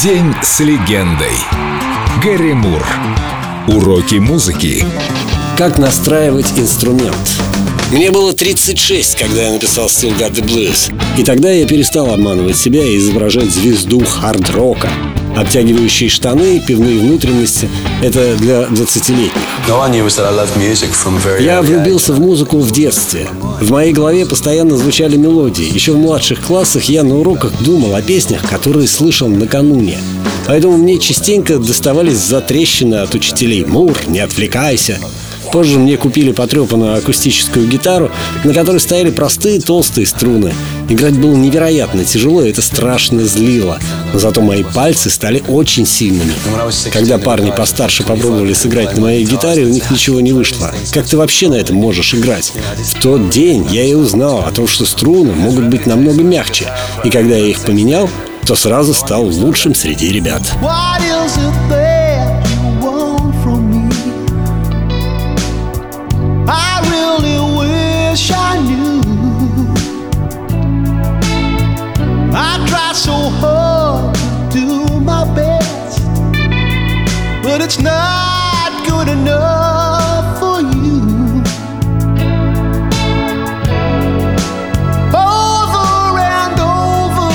День с легендой. Гэри Мур. Уроки музыки. Как настраивать инструмент? Мне было 36, когда я написал Still Got the Blues. И тогда я перестал обманывать себя и изображать звезду хард-рока. Обтягивающие штаны, пивные внутренности — это для 20-летних. Я влюбился в музыку в детстве. В моей голове постоянно звучали мелодии. Еще в младших классах я на уроках думал о песнях, которые слышал накануне. Поэтому мне частенько доставались затрещины от учителей. «Мур, не отвлекайся!» Позже мне купили потрепанную акустическую гитару, на которой стояли простые толстые струны. Играть было невероятно тяжело, и это страшно злило. Но зато мои пальцы стали очень сильными. Когда парни постарше попробовали сыграть на моей гитаре, у них ничего не вышло. Как ты вообще на этом можешь играть? В тот день я и узнал о том, что струны могут быть намного мягче. И когда я их поменял, то сразу стал лучшим среди ребят. but it's not good enough for you. Over and over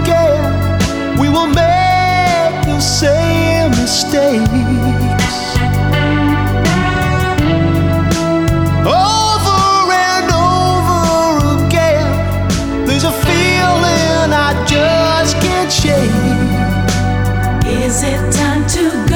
again, we will make the same mistakes. Over and over again, there's a feeling I just can't shake. Is it time to go?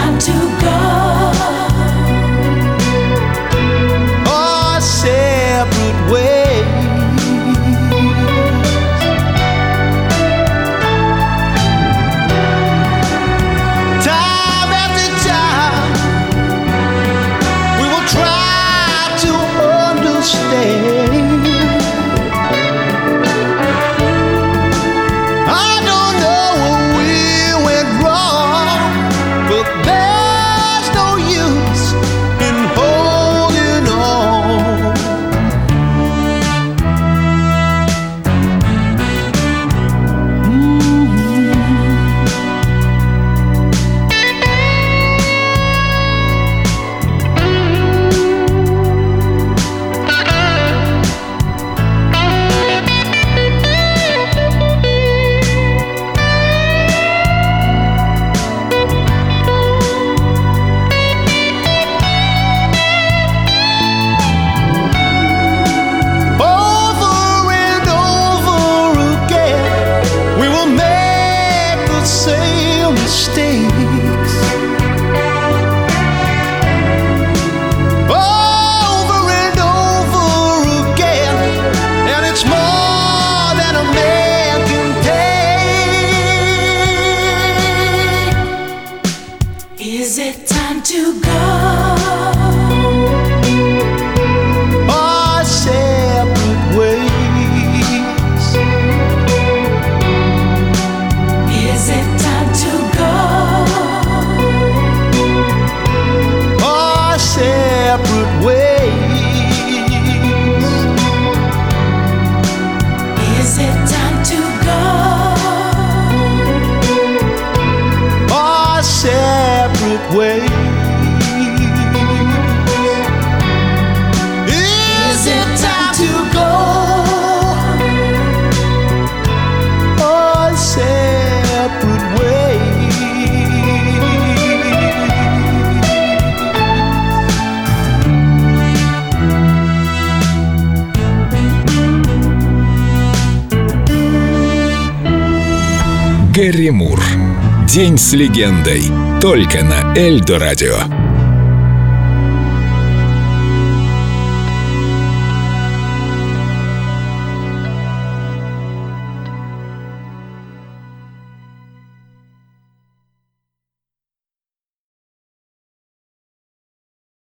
Stay. Гэри Мур. День с легендой. Только на Эльдо радио.